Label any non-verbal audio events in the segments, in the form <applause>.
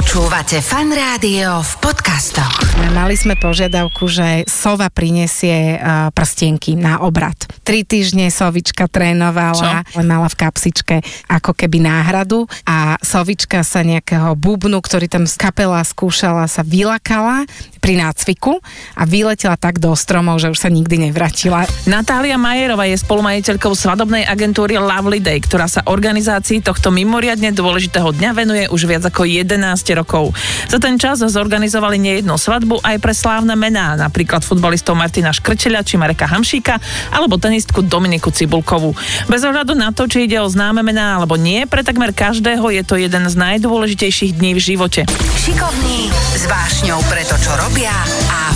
Počúvate fan rádio v podcastoch. Mali sme požiadavku, že Sova prinesie uh, prstienky na obrad. Tri týždne Sovička trénovala, ale mala v kapsičke ako keby náhradu a Sovička sa nejakého bubnu, ktorý tam z kapela skúšala, sa vylakala pri nácviku a vyletela tak do stromov, že už sa nikdy nevrátila. Natália Majerová je spolumajiteľkou svadobnej agentúry Lovely Day, ktorá sa organizácii tohto mimoriadne dôležitého dňa venuje už viac ako 11 rokov. Za ten čas zorganizovali nejednú svadbu aj pre slávne mená, napríklad futbalistov Martina Škrčeľa či Mareka Hamšíka alebo tenistku Dominiku Cibulkovú. Bez ohľadu na to, či ide o známe mená alebo nie, pre takmer každého je to jeden z najdôležitejších dní v živote. Šikovní, s vášňou pre to, čo robia a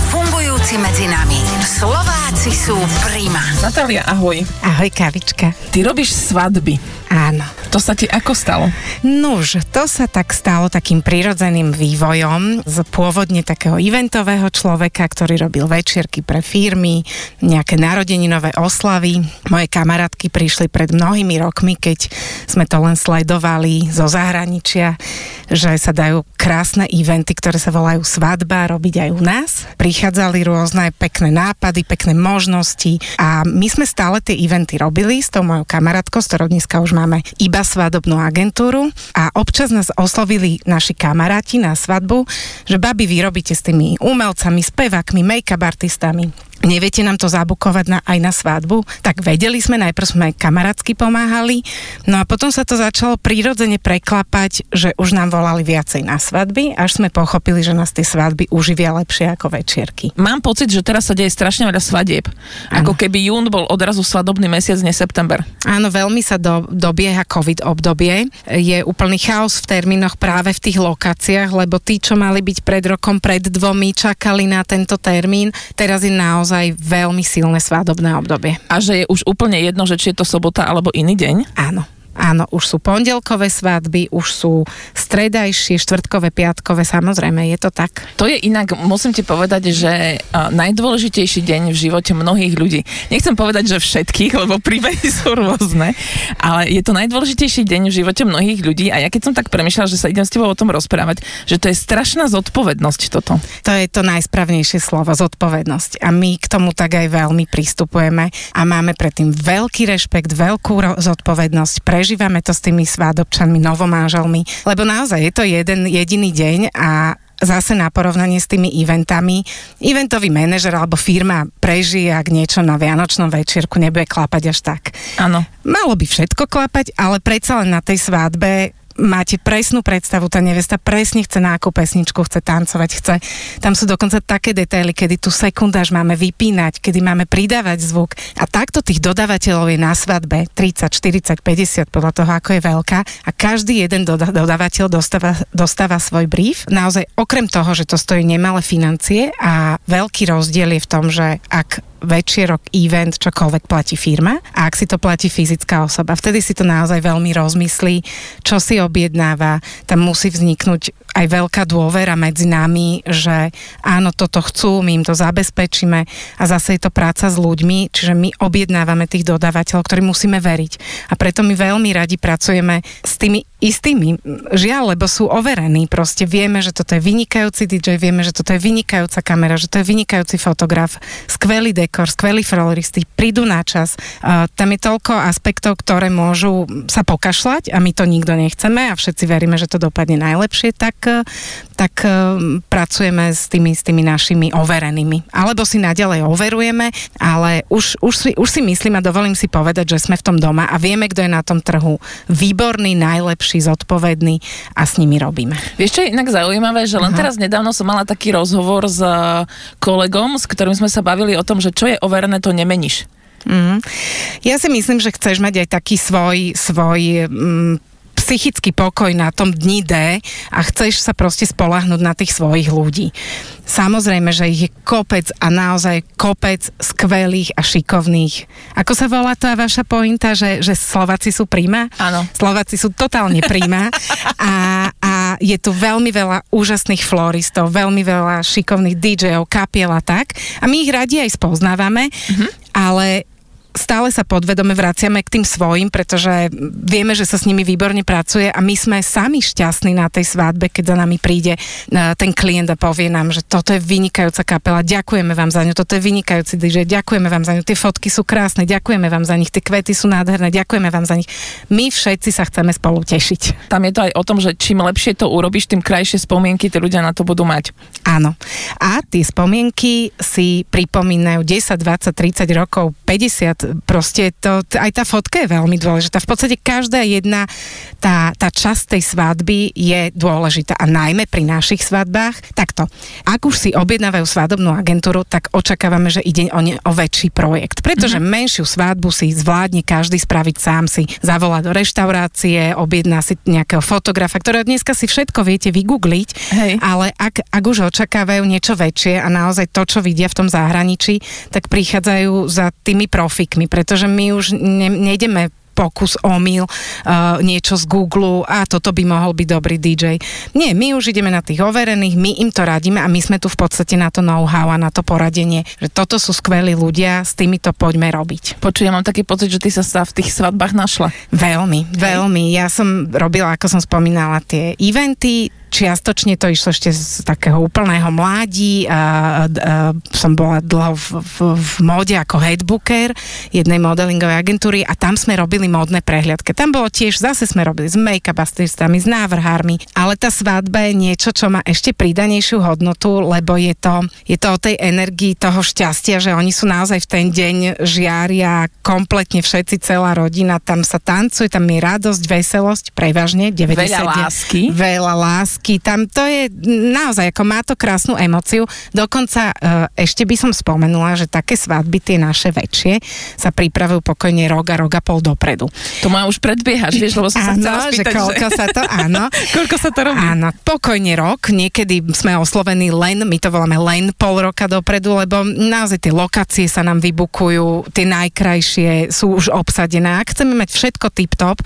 fungujúci medzi nami. Slováci sú prima. Natália, ahoj. Ahoj, kavička. Ty robíš svadby. Áno. To sa ti ako stalo? Nuž, to sa tak stalo takým prirodzeným vývojom z pôvodne takého eventového človeka, ktorý robil večierky pre firmy, nejaké narodeninové oslavy. Moje kamarátky prišli pred mnohými rokmi, keď sme to len sledovali zo zahraničia, že sa dajú krásne eventy, ktoré sa volajú svadba, robiť aj u nás. Prichádzali rôzne pekné nápady, pekné možnosti. A my sme stále tie eventy robili s tou mojou kamarátkou, s ktorou dneska už máme iba svadobnú agentúru. A občas nás oslovili naši kamaráti na svadbu, že babi vy robíte s tými umelcami, spevákmi, make-up artistami neviete nám to zabukovať na, aj na svadbu, tak vedeli sme, najprv sme kamarátsky pomáhali, no a potom sa to začalo prírodzene preklapať, že už nám volali viacej na svadby, až sme pochopili, že nás tie svadby uživia lepšie ako večierky. Mám pocit, že teraz sa deje strašne veľa svadieb. Ako keby jún bol odrazu svadobný mesiac, nie september. Áno, veľmi sa do, dobieha COVID obdobie. Je úplný chaos v termínoch práve v tých lokáciách, lebo tí, čo mali byť pred rokom, pred dvomi, čakali na tento termín. Teraz je naozaj veľmi silné svadobné obdobie. A že je už úplne jedno, že či je to sobota alebo iný deň? Áno. Áno, už sú pondelkové svadby, už sú stredajšie, štvrtkové, piatkové, samozrejme, je to tak. To je inak, musím ti povedať, že najdôležitejší deň v živote mnohých ľudí. Nechcem povedať, že všetkých, lebo príbehy <laughs> sú rôzne, ale je to najdôležitejší deň v živote mnohých ľudí a ja keď som tak premyšľala, že sa idem s tebou o tom rozprávať, že to je strašná zodpovednosť toto. To je to najsprávnejšie slovo, zodpovednosť. A my k tomu tak aj veľmi pristupujeme a máme predtým veľký rešpekt, veľkú zodpovednosť pre prežívame to s tými svádobčanmi, novomáželmi, lebo naozaj je to jeden jediný deň a zase na porovnanie s tými eventami. Eventový manažer alebo firma prežije, ak niečo na Vianočnom večierku nebude klapať až tak. Áno. Malo by všetko klapať, ale predsa len na tej svadbe máte presnú predstavu, tá nevesta presne chce na akú pesničku chce tancovať, chce. Tam sú dokonca také detaily, kedy tu sekundáž máme vypínať, kedy máme pridávať zvuk. A takto tých dodávateľov je na svadbe 30, 40, 50 podľa toho, ako je veľká. A každý jeden doda- dodávateľ dostáva, dostáva svoj brief. Naozaj okrem toho, že to stojí nemalé financie a veľký rozdiel je v tom, že ak večierok, event, čokoľvek platí firma. A ak si to platí fyzická osoba, vtedy si to naozaj veľmi rozmyslí, čo si objednáva, tam musí vzniknúť aj veľká dôvera medzi nami, že áno, toto chcú, my im to zabezpečíme. A zase je to práca s ľuďmi, čiže my objednávame tých dodávateľov, ktorí musíme veriť. A preto my veľmi radi pracujeme s tými istými, žiaľ, lebo sú overení, proste vieme, že toto je vynikajúci DJ, vieme, že toto je vynikajúca kamera, že to je vynikajúci fotograf, skvelý dekor, skvelí floristi, prídu na čas. Uh, tam je toľko aspektov, ktoré môžu sa pokašľať a my to nikto nechceme a všetci veríme, že to dopadne najlepšie, tak tak eh, pracujeme s tými, s tými našimi overenými. Alebo si naďalej overujeme, ale už, už, si, už si myslím a dovolím si povedať, že sme v tom doma a vieme, kto je na tom trhu výborný, najlepší, zodpovedný a s nimi robíme. Vieš, čo je inak zaujímavé, že len Aha. teraz nedávno som mala taký rozhovor s kolegom, s ktorým sme sa bavili o tom, že čo je overené, to nemeníš. Mm. Ja si myslím, že chceš mať aj taký svoj, svoj mm, psychický pokoj na tom dni D a chceš sa proste spolahnúť na tých svojich ľudí. Samozrejme, že ich je kopec a naozaj kopec skvelých a šikovných. Ako sa volá tá vaša pointa, že, že Slováci sú príjma? Áno. Slováci sú totálne príjma a, a je tu veľmi veľa úžasných floristov, veľmi veľa šikovných DJov, kapiel a tak. A my ich radi aj spoznávame, mm-hmm. ale stále sa podvedome vraciame k tým svojim, pretože vieme, že sa s nimi výborne pracuje a my sme sami šťastní na tej svadbe, keď za nami príde e, ten klient a povie nám, že toto je vynikajúca kapela, ďakujeme vám za ňu, toto je vynikajúci DJ, ďakujeme vám za ňu, tie fotky sú krásne, ďakujeme vám za nich, tie kvety sú nádherné, ďakujeme vám za nich. My všetci sa chceme spolu tešiť. Tam je to aj o tom, že čím lepšie to urobíš, tým krajšie spomienky tí ľudia na to budú mať. Áno. A tie spomienky si pripomínajú 10, 20, 30 rokov, 50, proste to, aj tá fotka je veľmi dôležitá. V podstate každá jedna tá, tá časť tej svadby je dôležitá a najmä pri našich svadbách. Takto, ak už si objednávajú svadobnú agentúru, tak očakávame, že ide o, ne, o väčší projekt, pretože mm-hmm. menšiu svadbu si zvládne každý spraviť sám si, zavolá do reštaurácie, objedná si nejakého fotografa, ktorého dneska si všetko viete vygoogliť, Hej. ale ak, ak už očakávajú niečo väčšie a naozaj to, čo vidia v tom zahraničí, tak prichádzajú za tými profikmi, pretože my už ne, nejdeme pokus, omyl, uh, niečo z Google a toto by mohol byť dobrý DJ. Nie, my už ideme na tých overených, my im to radíme a my sme tu v podstate na to know-how a na to poradenie, že toto sú skvelí ľudia, s tými to poďme robiť. Počuj, ja mám taký pocit, že ty sa sa v tých svadbách našla. Veľmi, Hej. veľmi. Ja som robila, ako som spomínala, tie eventy, čiastočne to išlo ešte z takého úplného mládí. A, a, som bola dlho v, v, v móde ako headbooker jednej modelingovej agentúry a tam sme robili módne prehliadky. Tam bolo tiež, zase sme robili s make-up artistami, s návrhármi, ale tá svadba je niečo, čo má ešte pridanejšiu hodnotu, lebo je to, je to o tej energii toho šťastia, že oni sú naozaj v ten deň žiaria kompletne všetci, celá rodina, tam sa tancuje, tam je radosť, veselosť, prevažne 90. Veľa lásky. Veľa lásky lásky, tam to je naozaj, ako má to krásnu emociu. Dokonca uh, ešte by som spomenula, že také svadby, tie naše väčšie, sa pripravujú pokojne rok a rok a pol dopredu. To má už predbiehaš, vieš, lebo som sa chcela spýtať, že koľko že... sa to, áno. <laughs> koľko sa to robí? Áno, pokojne rok, niekedy sme oslovení len, my to voláme len pol roka dopredu, lebo naozaj tie lokácie sa nám vybukujú, tie najkrajšie sú už obsadené. Ak chceme mať všetko tip-top,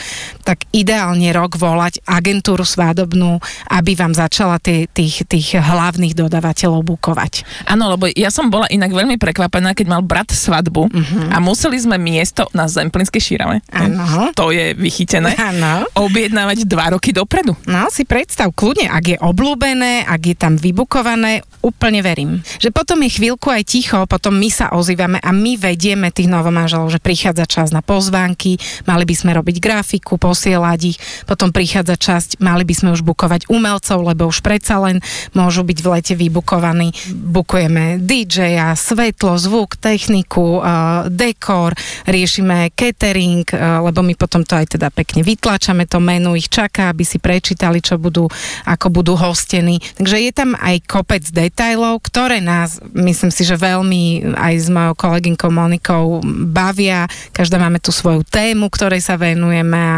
tak ideálne rok volať agentúru svádobnú, aby vám začala tých, tých, tých hlavných dodávateľov bukovať. Áno, lebo ja som bola inak veľmi prekvapená, keď mal brat svadbu uh-huh. a museli sme miesto na Zemplinskej šírave. Áno. To je vychytené. Áno. Objednávať dva roky dopredu. No si predstav, kľudne, ak je oblúbené, ak je tam vybukované, úplne verím. Že potom je chvíľku aj ticho, potom my sa ozývame a my vedieme tých novomáželov, že prichádza čas na pozvánky, mali by sme robiť grafiku, posielať ich, potom prichádza časť, mali by sme už bukovať umel umelcov, lebo už predsa len môžu byť v lete vybukovaní. Bukujeme DJ-a, svetlo, zvuk, techniku, dekor, riešime catering, lebo my potom to aj teda pekne vytlačame, to menu ich čaká, aby si prečítali, čo budú, ako budú hostení. Takže je tam aj kopec detajlov, ktoré nás, myslím si, že veľmi aj s mojou kolegynkou Monikou bavia. Každá máme tú svoju tému, ktorej sa venujeme a,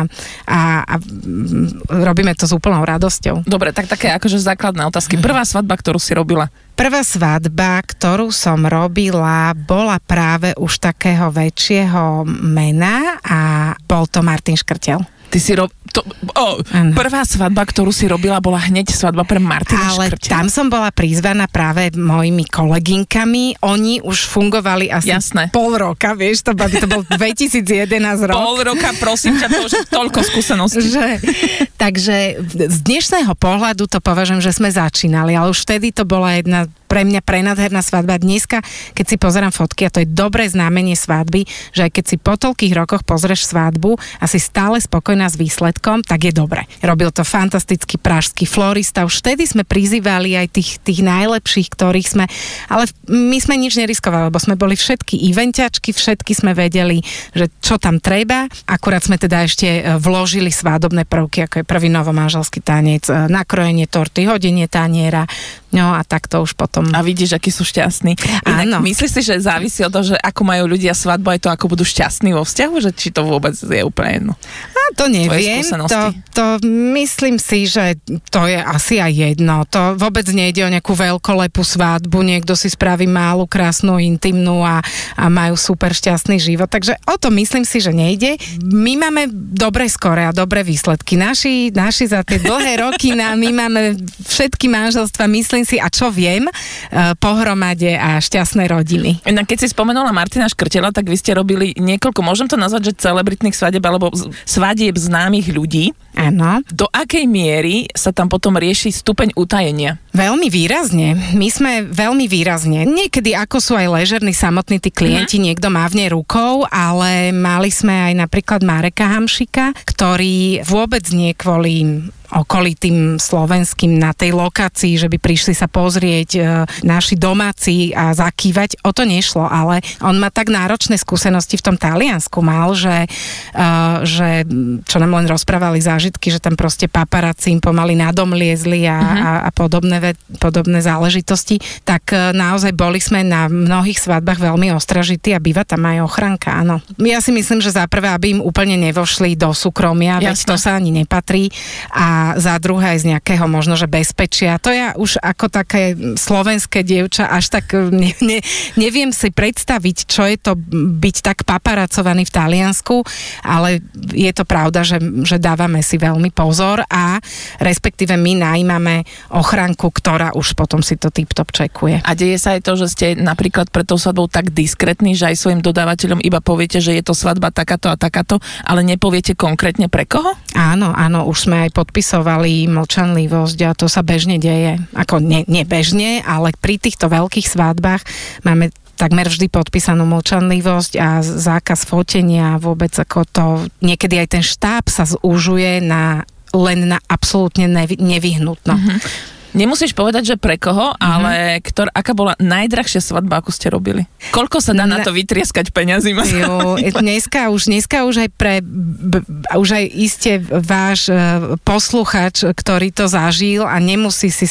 a, a robíme to s úplnou radosťou. Dobre, tak také akože základné otázky. Prvá svadba, ktorú si robila? Prvá svadba, ktorú som robila, bola práve už takého väčšieho mena a bol to Martin Škrtel. Ty si rob... To, oh, prvá svadba, ktorú si robila, bola hneď svadba pre Martina Ale Škrtela. tam som bola prizvaná práve mojimi koleginkami. Oni už fungovali asi Jasné. pol roka, vieš, to, to bol <laughs> 2011 rok. Pol roka, prosím ťa, to už je toľko skúseností. Že, takže z dnešného pohľadu to považujem, že sme začínali, ale už vtedy to bola jedna pre mňa prenadherná svadba. Dneska, keď si pozerám fotky, a to je dobré znamenie svadby, že aj keď si po toľkých rokoch pozrieš svadbu a si stále spokojná s výsledkom, tak je dobre. Robil to fantastický pražský florista. Už vtedy sme prizývali aj tých, tých najlepších, ktorých sme, ale my sme nič neriskovali, lebo sme boli všetky eventiačky, všetky sme vedeli, že čo tam treba. Akurát sme teda ešte e, vložili svádobné prvky, ako je prvý novomáželský tanec, e, nakrojenie torty, hodenie taniera, no a takto už potom potom. A vidíš, akí sú šťastní. Áno. Myslíš si, že závisí od toho, že ako majú ľudia svadbu, aj to, ako budú šťastní vo vzťahu, že či to vôbec je úplne jedno? A to neviem. To, to myslím si, že to je asi aj jedno. To vôbec nejde o nejakú veľkolepú svadbu, niekto si spraví málu, krásnu, intimnú a, a majú super šťastný život. Takže o to myslím si, že nejde. My máme dobré skore a dobré výsledky. Naši, naši za tie dlhé roky, na, my máme všetky manželstva, myslím si, a čo viem, pohromade a šťastné rodiny. No, keď si spomenula Martina Škrtela, tak vy ste robili niekoľko, môžem to nazvať, že celebritných svadieb alebo svadieb známych ľudí. Áno. Do akej miery sa tam potom rieši stupeň utajenia? Veľmi výrazne. My sme veľmi výrazne. Niekedy ako sú aj ležerní samotní tí klienti, mm-hmm. niekto mávne rukou, ale mali sme aj napríklad Mareka Hamšika, ktorý vôbec nie kvôli okolitým slovenským na tej lokácii, že by prišli sa pozrieť e, naši domáci a zakývať. O to nešlo, ale on má tak náročné skúsenosti v tom Taliansku mal, že, e, že čo nám len rozprávali zážitky, že tam proste paparáci im pomaly nadomliezli a, uh-huh. a, a podobné, podobné záležitosti, tak e, naozaj boli sme na mnohých svadbách veľmi ostražití a býva tam aj ochranka, áno. Ja si myslím, že za prvé, aby im úplne nevošli do súkromia, veď to sa ani nepatrí a za druhé aj z nejakého možno, že bezpečia. To ja už ako také slovenské dievča až tak eh, ne, ne, neviem si predstaviť, čo je to byť tak paparacovaný v Taliansku, ale je to pravda, že, že dávame si veľmi pozor a respektíve my najímame ochranku, ktorá už potom si to tip-top čekuje. A deje sa aj to, že ste napríklad pred tou svadbou tak diskrétni, že aj svojim dodávateľom iba poviete, že je to svadba takáto a takáto, ale nepoviete konkrétne pre koho? Áno, áno, už sme aj podpisovali mlčanlivosť a to sa bežne deje. Ako ne, nie bežne, ale pri týchto veľkých svádbach máme takmer vždy podpísanú mlčanlivosť a zákaz fotenia vôbec ako to, niekedy aj ten štáb sa zúžuje na len na absolútne nevyhnutno. Mm-hmm. Nemusíš povedať, že pre koho, mm-hmm. ale ktor, aká bola najdrahšia svadba, ako ste robili? Koľko sa dá na, na to vytrieskať peňazí? Jo, dneska už, dneska už aj pre, b, už aj iste váš uh, posluchač, ktorý to zažil a nemusí si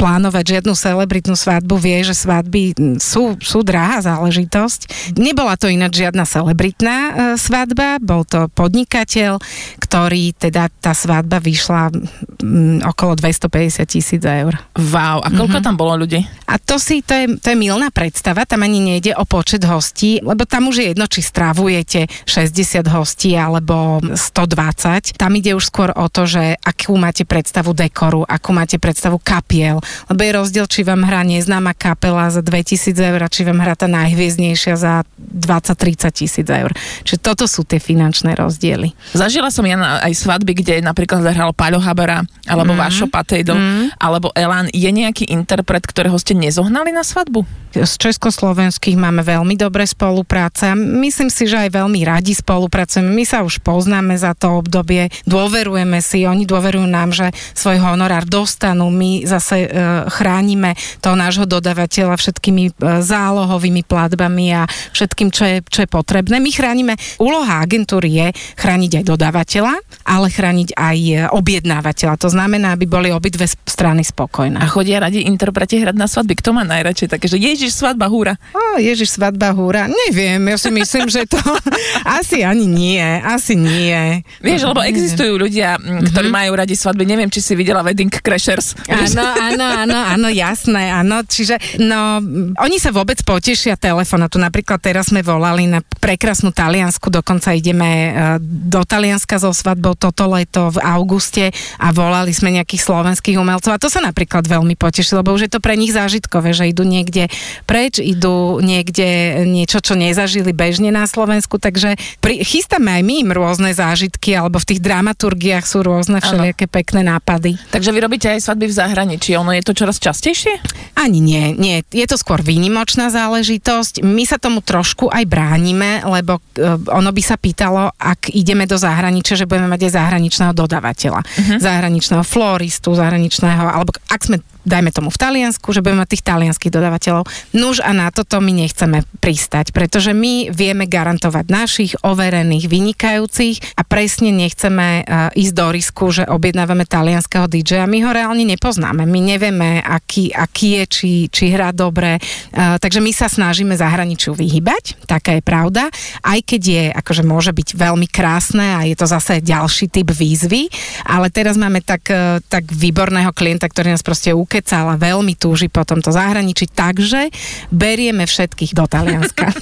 plánovať žiadnu celebritnú svadbu, vie, že svadby sú, sú drahá záležitosť. Nebola to ináč žiadna celebritná uh, svadba, bol to podnikateľ, ktorý teda tá svadba vyšla um, okolo 250 tisíc eur eur. Wow, a koľko mm-hmm. tam bolo ľudí? A to si, to je, to je milná predstava, tam ani nejde o počet hostí, lebo tam už je jedno, či strávujete 60 hostí alebo 120. Tam ide už skôr o to, že akú máte predstavu dekoru, akú máte predstavu kapiel, lebo je rozdiel, či vám hrá neznáma kapela za 2000 eur či vám hrá tá najhviezdnejšia za 20-30 tisíc eur. Čiže toto sú tie finančné rozdiely. Zažila som ja aj svadby, kde napríklad zahral Paľo Habara, alebo mm. Vašo Patejdo, mm. alebo alebo Elán, je nejaký interpret, ktorého ste nezohnali na svadbu? Z československých máme veľmi dobré spolupráce. Myslím si, že aj veľmi radi spolupracujeme. My sa už poznáme za to obdobie, dôverujeme si, oni dôverujú nám, že svoj honorár dostanú. My zase e, chránime toho nášho dodavateľa všetkými e, zálohovými platbami a všetkým, čo je, čo je potrebné. My chránime, úloha agentúry je chrániť aj dodávateľa, ale chrániť aj e, objednávateľa. To znamená, aby boli obidve strany spokojná. A chodia radi interpreti hrať na svadby. Kto má najradšej také, že Ježiš svadba húra? O, Ježiš svadba húra. Neviem, ja si myslím, že to <laughs> asi ani nie. Asi nie. Vieš, lebo existujú ľudia, ktorí mm-hmm. majú radi svadby. Neviem, či si videla Wedding Crashers. Áno, <laughs> áno, áno, áno, jasné, áno. Čiže, no, oni sa vôbec potešia telefonátu. Napríklad teraz sme volali na prekrasnú Taliansku, dokonca ideme e, do Talianska so svadbou toto leto v auguste a volali sme nejakých slovenských umelcov a to sa napríklad veľmi potešilo, lebo už je to pre nich zážitkové, že idú niekde preč, idú niekde niečo, čo nezažili bežne na Slovensku, takže pri, chystáme aj my im rôzne zážitky, alebo v tých dramaturgiách sú rôzne všelijaké ano. pekné nápady. Takže vy robíte aj svadby v zahraničí, ono je to čoraz častejšie? Ani nie, nie, je to skôr výnimočná záležitosť. My sa tomu trošku aj bránime, lebo uh, ono by sa pýtalo, ak ideme do zahraničia, že budeme mať aj zahraničného dodávateľa, uh-huh. zahraničného floristu, zahraničného, alebo ak sme dajme tomu v Taliansku, že budeme mať tých talianských dodávateľov. Nuž a na toto my nechceme pristať, pretože my vieme garantovať našich overených, vynikajúcich a presne nechceme uh, ísť do risku, že objednávame talianského DJ a my ho reálne nepoznáme. My nevieme, aký, aký je, či, či hrá dobre. Uh, takže my sa snažíme zahraničiu vyhybať, taká je pravda, aj keď je, akože môže byť veľmi krásne a je to zase ďalší typ výzvy, ale teraz máme tak, uh, tak výborného klienta, ktorý nás proste ukecal a veľmi túži po tomto zahraničí, takže berieme všetkých do Talianska.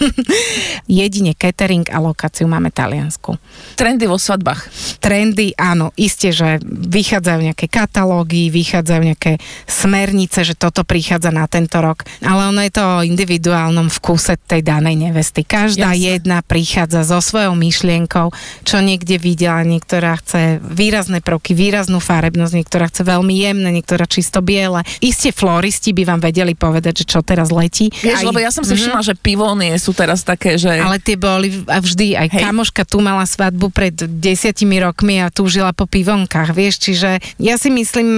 <laughs> Jedine catering a lokáciu máme Taliansku. Trendy vo svadbách. Trendy, áno, isté, že vychádzajú nejaké katalógy, vychádzajú nejaké smernice, že toto prichádza na tento rok, ale ono je to o individuálnom vkuse tej danej nevesty. Každá Jasne. jedna prichádza so svojou myšlienkou, čo niekde videla, niektorá chce výrazné prvky, výraznú farebnosť, niektorá chce veľmi jemné, niektorá čisto biele. Isté floristi by vám vedeli povedať, že čo teraz letí. Vieš, Aj- lebo ja som si Mhm. všimla, že pivónie sú teraz také, že... ale tie boli a vždy, aj Hej. kamoška tu mala svadbu pred desiatimi rokmi a túžila po pivonkách, vieš, čiže ja si myslím,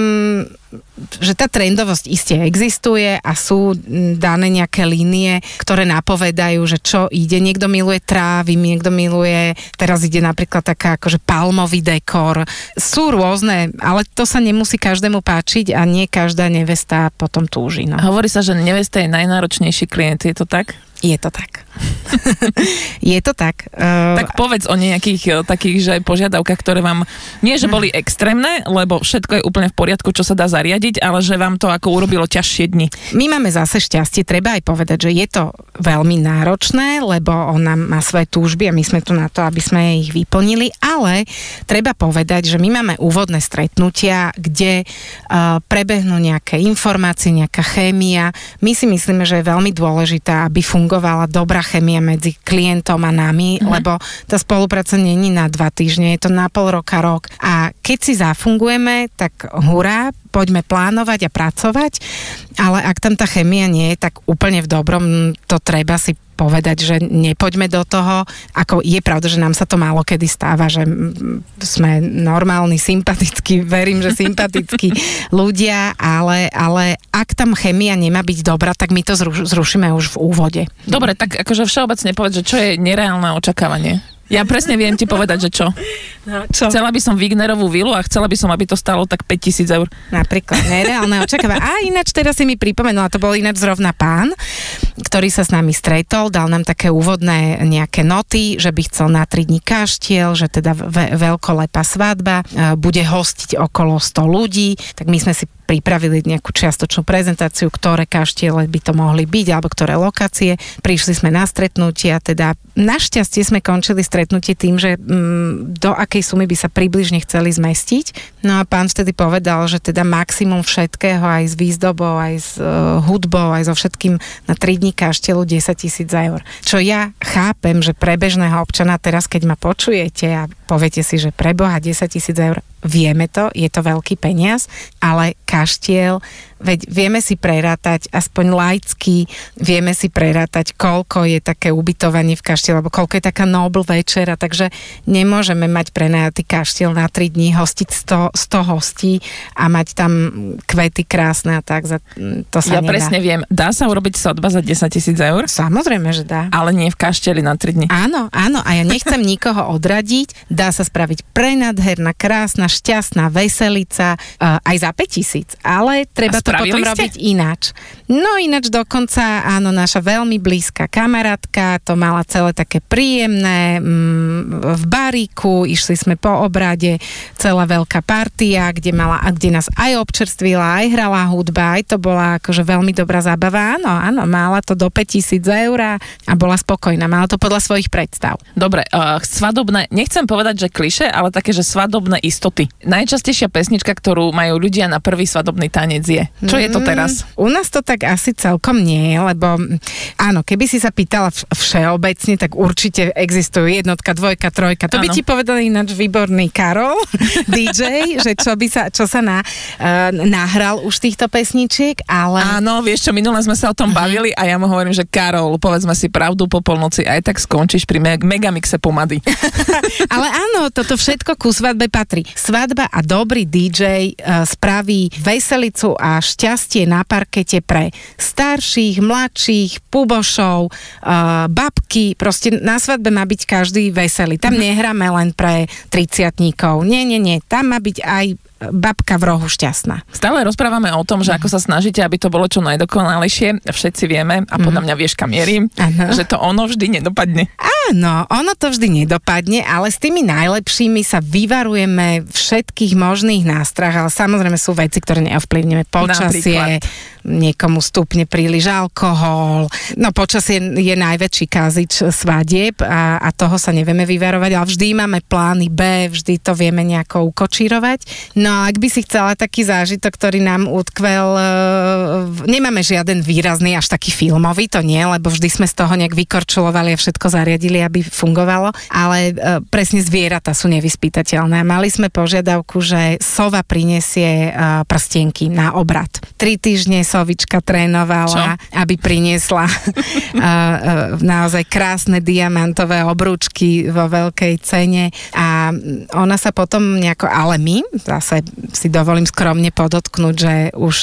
že tá trendovosť iste existuje a sú dané nejaké línie, ktoré napovedajú, že čo ide. Niekto miluje trávy, niekto miluje, teraz ide napríklad taká akože palmový dekor. Sú rôzne, ale to sa nemusí každému páčiť a nie každá nevesta potom túži. No. Hovorí sa, že nevesta je najnáročnejší klient, je to tak? Je to tak. <laughs> je to tak. Uh, Tak povedz o nejakých e, takých, že požiadavkách, ktoré vám nie, že boli extrémne, lebo všetko je úplne v poriadku, čo sa dá zariadiť, ale že vám to ako urobilo ťažšie dni. My máme zase šťastie, treba aj povedať, že je to veľmi náročné, lebo ona má svoje túžby a my sme tu na to, aby sme ich vyplnili, ale treba povedať, že my máme úvodné stretnutia, kde uh, prebehnú nejaké informácie, nejaká chémia. My si myslíme, že je veľmi dôležitá, aby fungovala dobrá chémia medzi klientom a nami, mm-hmm. lebo tá spolupráca není na dva týždne, je to na pol roka, rok. A keď si zafungujeme, tak hurá, poďme plánovať a pracovať, ale ak tam tá chemia nie je, tak úplne v dobrom to treba si povedať, že nepoďme do toho. Ako je pravda, že nám sa to málo kedy stáva, že sme normálni, sympatickí, <laughs> verím, že sympatickí ľudia, ale, ale ak tam chemia nemá byť dobrá, tak my to zruš- zrušíme už v úvode. Dobre, tak akože všeobecne povedz, že čo je nereálne očakávanie. Ja presne viem ti povedať, že čo. No, čo? Chcela by som Wignerovú vilu a chcela by som, aby to stalo tak 5000 eur. Napríklad nereálne očakávanie. A ináč teraz si mi pripomenula, to bol ináč zrovna pán, ktorý sa s nami stretol, dal nám také úvodné nejaké noty, že by chcel na 3 dní kaštiel, že teda ve- veľkolepá svadba, e, bude hostiť okolo 100 ľudí, tak my sme si pripravili nejakú čiastočnú prezentáciu, ktoré kaštiele by to mohli byť, alebo ktoré lokácie. Prišli sme na stretnutia, teda našťastie sme končili stretnutie tým, že mm, do akej sumy by sa približne chceli zmestiť. No a pán vtedy povedal, že teda maximum všetkého, aj s výzdobou, aj s uh, hudbou, aj so všetkým na 3 dní kaštielu 10 tisíc eur. Čo ja chápem, že pre bežného občana teraz, keď ma počujete a poviete si, že pre Boha 10 tisíc eur, vieme to, je to veľký peniaz, ale kaštiel, veď vieme si prerátať aspoň laicky, vieme si prerátať, koľko je také ubytovanie v kaštiel, alebo koľko je taká nobl večera, takže nemôžeme mať prenajatý kaštiel na 3 dní, hostiť 100, 100 hostí a mať tam kvety krásne a tak, za, to sa ja nedá. presne viem, dá sa urobiť svadba za 10 tisíc eur, Samozrejme, že dá. ale nie v kašteli na 3 dni. Áno, áno, a ja nechcem <laughs> nikoho odradiť. Dá sa spraviť prenadherná, krásna, šťastná veselica uh, aj za 5000, ale treba to spravili potom ste? robiť ináč. No ináč dokonca, áno, naša veľmi blízka kamarátka to mala celé také príjemné mm, v baríku, išli sme po obrade, celá veľká partia, kde, mala, a kde nás aj občerstvila, aj hrala hudba, aj to bola akože veľmi dobrá zábava. Áno, áno, mala to do 5000 eur a bola spokojná, mala to podľa svojich predstav. Dobre, uh, svadobné, nechcem povedať, že kliše, ale také, že svadobné istoty. Najčastejšia pesnička, ktorú majú ľudia na prvý svadobný tanec je. Čo je to teraz? Mm, u nás to tak asi celkom nie, lebo mm, áno, keby si sa pýtala všeobecne, tak určite existujú jednotka, dvojka, trojka. To by Áno. ti povedal ináč výborný Karol, <laughs> DJ, že čo by sa, čo sa na, uh, nahral už týchto pesničiek, ale... Áno, vieš čo, minule sme sa o tom bavili a ja mu hovorím, že Karol, povedzme si pravdu po polnoci, aj tak skončíš pri me- megamixe pomady. <laughs> Ale áno, toto všetko ku svadbe patrí. Svadba a dobrý DJ uh, spraví veselicu a šťastie na parkete pre starších, mladších, pubošov, uh, babky. Proste na svadbe má byť každý veselý. Tam nehráme len pre triciatníkov. Nie, nie, nie. Tam má byť aj babka v rohu šťastná. Stále rozprávame o tom, že ako sa snažíte, aby to bolo čo najdokonalejšie. Všetci vieme, a podľa mňa vieš, kam mierím, Áno. že to ono vždy nedopadne. Áno, ono to vždy nedopadne, ale s tými najlepšími sa vyvarujeme všetkých možných nástrah, ale samozrejme sú veci, ktoré neovplyvníme. Počasie, niekomu stupne príliš alkohol. No počasie je najväčší kazič svadieb a, a toho sa nevieme vyvarovať, ale vždy máme plány B, vždy to vieme nejako ukočírovať. No a ak by si chcela taký zážitok, ktorý nám utkvel, e, nemáme žiaden výrazný, až taký filmový, to nie, lebo vždy sme z toho nejak vykorčulovali a všetko zariadili, aby fungovalo, ale e, presne zvieratá sú nevyspytateľné. Mali sme požiadavku, že sova prinesie e, prstienky na obrad. Tri týždne sovička trénovala, Čo? aby priniesla <laughs> naozaj krásne diamantové obrúčky vo veľkej cene a ona sa potom nejako, ale my, zase si dovolím skromne podotknúť, že už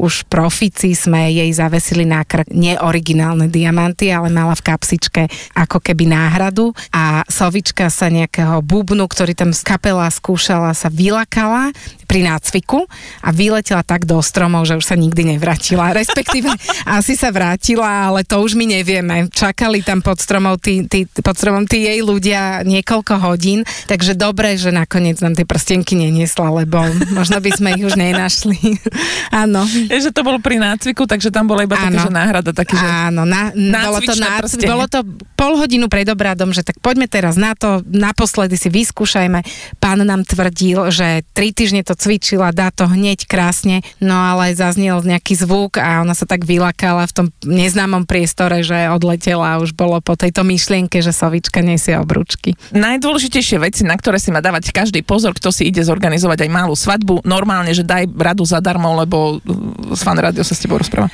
už profici sme jej zavesili na krk neoriginálne diamanty, ale mala v kapsičke ako keby náhradu. A Sovička sa nejakého bubnu, ktorý tam z kapela skúšala, sa vylakala pri nácviku a vyletela tak do stromov, že už sa nikdy nevrátila. <laughs> Respektíve asi sa vrátila, ale to už my nevieme. Čakali tam pod, stromov tí, tí, pod stromom tí jej ľudia niekoľko hodín, takže dobre, že nakoniec nám tie prstenky neniesla, lebo možno by sme ich už nenašli. <laughs> Áno. Je, že to bolo pri nácviku, takže tam bola iba také, Áno. že náhrada, taký, že... Áno, na, bolo, to prstenie. bolo to pol hodinu pred obradom, že tak poďme teraz na to, naposledy si vyskúšajme. Pán nám tvrdil, že tri týždne to cvičila, dá to hneď krásne, no ale zaznel nejaký zvuk a ona sa tak vylakala v tom neznámom priestore, že odletela a už bolo po tejto myšlienke, že sovička nesie obručky. Najdôležitejšie veci, na ktoré si má dávať každý pozor, kto si ide zorganizovať aj malú svadbu, normálne, že daj radu zadarmo, lebo uh, z fan rádio sa s tebou rozpráva.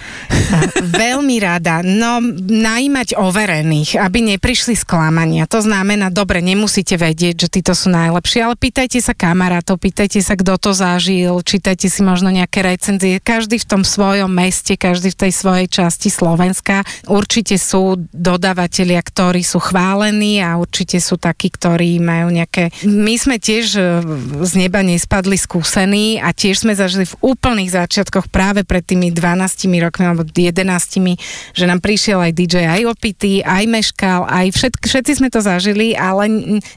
Veľmi rada. No, najímať overených, aby neprišli sklamania. To znamená, dobre, nemusíte vedieť, že títo sú najlepší, ale pýtajte sa kamarátov, pýtajte sa, kto to zažil, čítajte si možno nejaké recenzie. Každý v tom svojom meste, každý v tej svojej časti Slovenska. Určite sú dodávateľia, ktorí sú chválení a určite sú takí, ktorí majú nejaké... My sme tiež e, z neba nespadli skúsení a tiež sme zažili v úplných začiatkoch práve pred tými 12 rokmi alebo 11, že nám prišiel aj DJ aj opitý, aj meškal, aj všetk, všetci sme to zažili, ale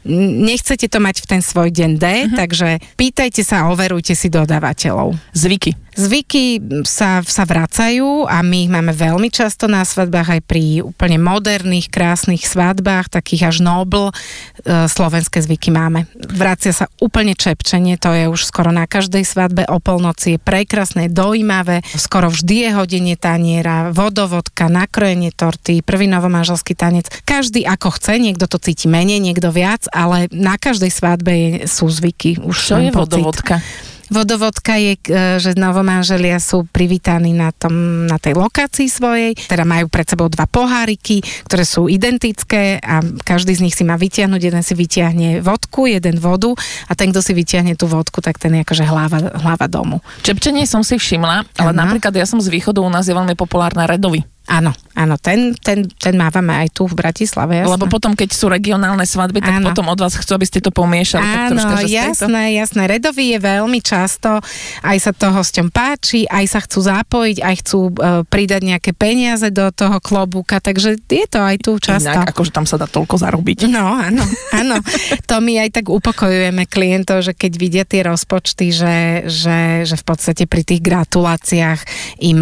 nechcete to mať v ten svoj deň D, uh-huh. takže pýtajte sa a overujte si dodávateľov. Zvyky. Zvyky sa, sa vracajú a my ich máme veľmi často na svadbách aj pri úplne moderných, krásnych svadbách, takých až nobl, e, slovenské zvyky máme. Vracia sa úplne čepčenie, to je už skoro na každej svadbe o polnoci, je prekrasné, dojímavé, skoro vždy je hodenie taniera, vodovodka, nakrojenie torty, prvý novomanželský tanec. Každý ako chce, niekto to cíti menej, niekto viac, ale na každej svadbe je, sú zvyky. Už Čo je pocit. vodovodka? Vodovodka je, e, že novomanželia sú privítaní na, tom, na tej lokácii svojej, teda majú pred sebou dva poháriky, ktoré sú identické a každý z nich si má vytiahnuť, jeden si vytiahne vodku, jeden vodu a ten, kto si vytiahne tú vodku, tak ten je akože hlava, hlava domu. Čepčenie som si všimla, ale Áno. napríklad ja som z východu, u nás je veľmi populárna redovi. Áno, áno, ten, ten, ten mávame aj tu v Bratislave, jasné. Lebo potom, keď sú regionálne svadby, tak Áno. potom od vás chcú, aby ste to pomiešali. tak Áno, troška, že z tejto- jasné, jasné. Redový je veľmi často, aj sa to hosťom páči, aj sa chcú zapojiť, aj chcú uh, pridať nejaké peniaze do toho klobúka, takže je to aj tu často. Inak, akože tam sa dá toľko zarobiť. No, áno, áno. To my aj tak upokojujeme klientov, že keď vidia tie rozpočty, že, že, že v podstate pri tých gratuláciách im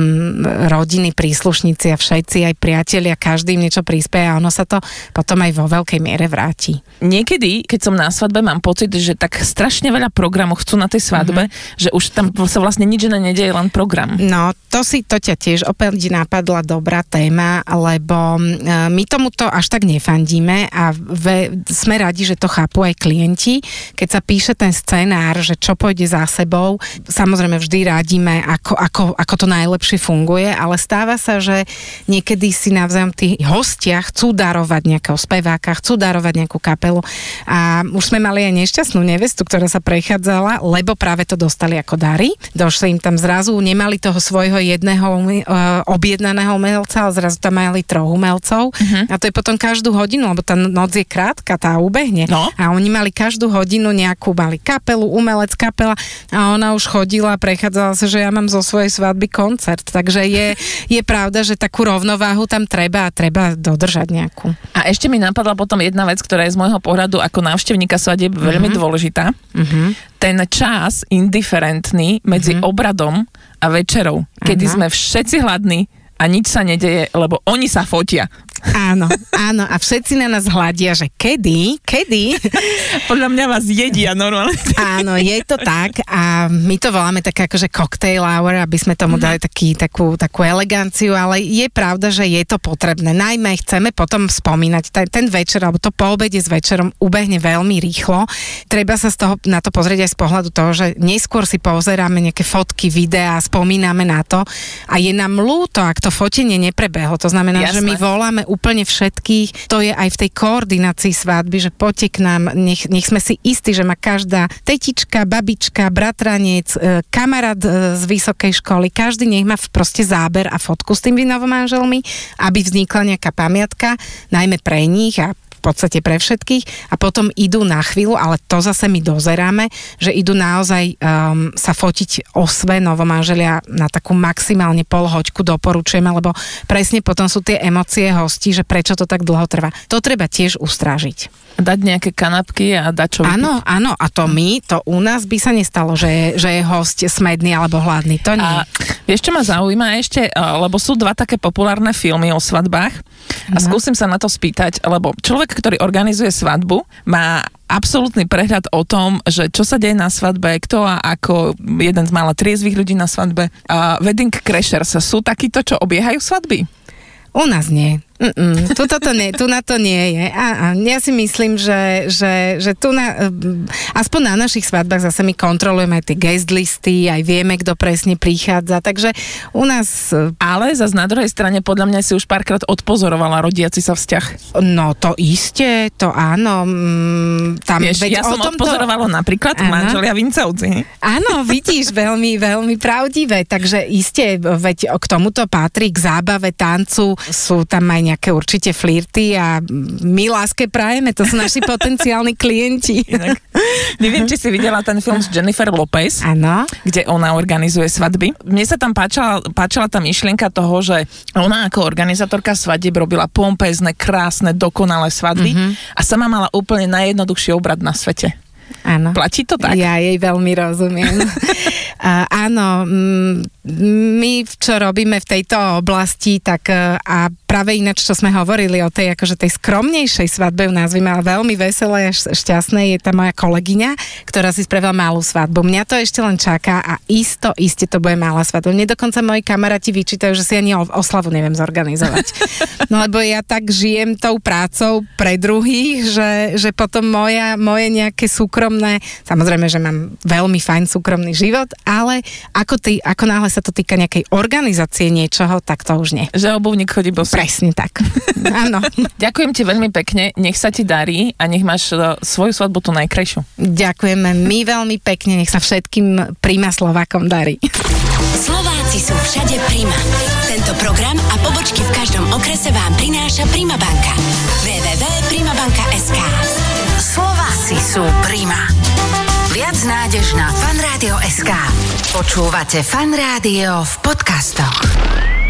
rodiny, príslušníci a všetci, aj priatelia, každý im niečo prispieje a ono sa to potom aj vo veľkej miere vráti. Niekedy, keď som na svadbe, mám pocit, že tak strašne veľa programov chcú na tej svadbe, Mhm. že už tam sa vlastne nič iné nedieje, len program. No, to si, to ťa tiež opäť napadla dobrá téma, lebo e, my tomuto až tak nefandíme a ve, sme radi, že to chápu aj klienti. Keď sa píše ten scenár, že čo pôjde za sebou, samozrejme vždy radíme, ako, ako, ako to najlepšie funguje, ale stáva sa, že niekedy si navzájom tí hostia chcú darovať nejakého speváka, chcú darovať nejakú kapelu a už sme mali aj nešťastnú nevestu, ktorá sa prechádzala, lebo práve to dostali ako dary. Došli im tam zrazu, nemali toho svojho jedného uh, objednaného umelca, ale zrazu tam mali troch umelcov uh-huh. a to je potom každú hodinu, lebo tá noc je krátka, tá ubehne. No. A oni mali každú hodinu nejakú, mali kapelu, umelec, kapela a ona už chodila, prechádzala sa, že ja mám zo svojej svadby koncert. Takže je, je pravda, že takú rovnováhu tam treba a treba dodržať nejakú. A ešte mi napadla potom jedna vec, ktorá je z môjho pohľadu ako návštevníka svadeb mm-hmm. veľmi dôležitá. Mm-hmm. Ten čas indiferentný medzi mm-hmm. obradom a večerou, kedy Aha. sme všetci hladní a nič sa nedeje, lebo oni sa fotia. Áno, áno. A všetci na nás hľadia, že kedy, kedy. Podľa mňa vás jedia normálne. Áno, je to tak a my to voláme také akože cocktail hour, aby sme tomu dali taký, takú, takú eleganciu, ale je pravda, že je to potrebné. Najmä chceme potom spomínať, ten, ten večer, alebo to po obede s večerom ubehne veľmi rýchlo. Treba sa z toho, na to pozrieť aj z pohľadu toho, že neskôr si pozeráme nejaké fotky, videá, spomíname na to a je nám ľúto, ak to fotenie neprebehlo. To znamená, Jasné. že my voláme úplne všetkých. To je aj v tej koordinácii svadby, že poďte k nám, nech, nech sme si istí, že má každá tetička, babička, bratranec, e, kamarát e, z vysokej školy, každý nech má proste záber a fotku s tými novomanželmi, aby vznikla nejaká pamiatka, najmä pre nich a podstate pre všetkých a potom idú na chvíľu, ale to zase my dozeráme, že idú naozaj um, sa fotiť osve novomanželia na takú maximálne polhoďku doporučujeme, lebo presne potom sú tie emócie hostí, že prečo to tak dlho trvá. To treba tiež ustrážiť. Dať nejaké kanapky a dať čo Áno, áno, a to my, to u nás by sa nestalo, že je, že je host smedný alebo hladný, to nie. A vieš, čo ma zaujíma ešte, lebo sú dva také populárne filmy o svadbách a skúsim sa na to spýtať, lebo človek, ktorý organizuje svadbu, má absolútny prehľad o tom, že čo sa deje na svadbe, kto a ako jeden z mála triezvých ľudí na svadbe. A wedding crashers sú takíto, čo obiehajú svadby? U nás nie. Mm-mm, tu, toto nie, tu na to nie je. A, a ja si myslím, že, že, že tu na, aspoň na našich svadbách zase my kontrolujeme aj tie guest listy, aj vieme, kto presne prichádza, takže u nás... Ale zase na druhej strane podľa mňa si už párkrát odpozorovala rodiaci sa vzťah. No to iste, to áno. Mm, tam, Vieš, veď ja som odpozorovala to... napríklad áno. manželia Vincovci. Áno, vidíš, veľmi, veľmi pravdivé, takže iste, veď k tomuto patrí, k zábave, tancu, sú tam aj nejaké určite flirty a my láske prajeme, to sú naši <laughs> potenciálni klienti. Inak, neviem, či si videla ten film s Jennifer Lopez, ano. kde ona organizuje svadby. Mne sa tam páčala, páčala tá myšlienka toho, že ona ako organizátorka svadieb robila pompezne, krásne, dokonalé svadby mm-hmm. a sama mala úplne najjednoduchší obrad na svete. Áno. Platí to tak? Ja jej veľmi rozumiem. <laughs> a, áno, my čo robíme v tejto oblasti, tak a práve ináč, čo sme hovorili o tej, akože tej skromnejšej svadbe u nás mala veľmi veselé a šťastné, je tá moja kolegyňa, ktorá si spravila malú svadbu. Mňa to ešte len čaká a isto, iste to bude malá svadba. Mne dokonca moji kamaráti vyčítajú, že si ani oslavu neviem zorganizovať. No lebo ja tak žijem tou prácou pre druhých, že, že potom moja, moje nejaké súkromné, samozrejme, že mám veľmi fajn súkromný život, ale ako, ty, ako náhle sa to týka nejakej organizácie niečoho, tak to už nie. Že obuvník chodí bosý. Presne tak. <laughs> Áno. Ďakujem ti veľmi pekne, nech sa ti darí a nech máš e, svoju svadbu tú najkrajšiu. Ďakujeme my veľmi pekne, nech sa všetkým príma Slovákom darí. Slováci sú všade príma. Tento program a pobočky v každom okrese vám prináša Prima Banka. www.primabanka.sk Slováci sú príma. Viac nádež na fanradio.sk Počúvate Fan Rádio v podcastoch.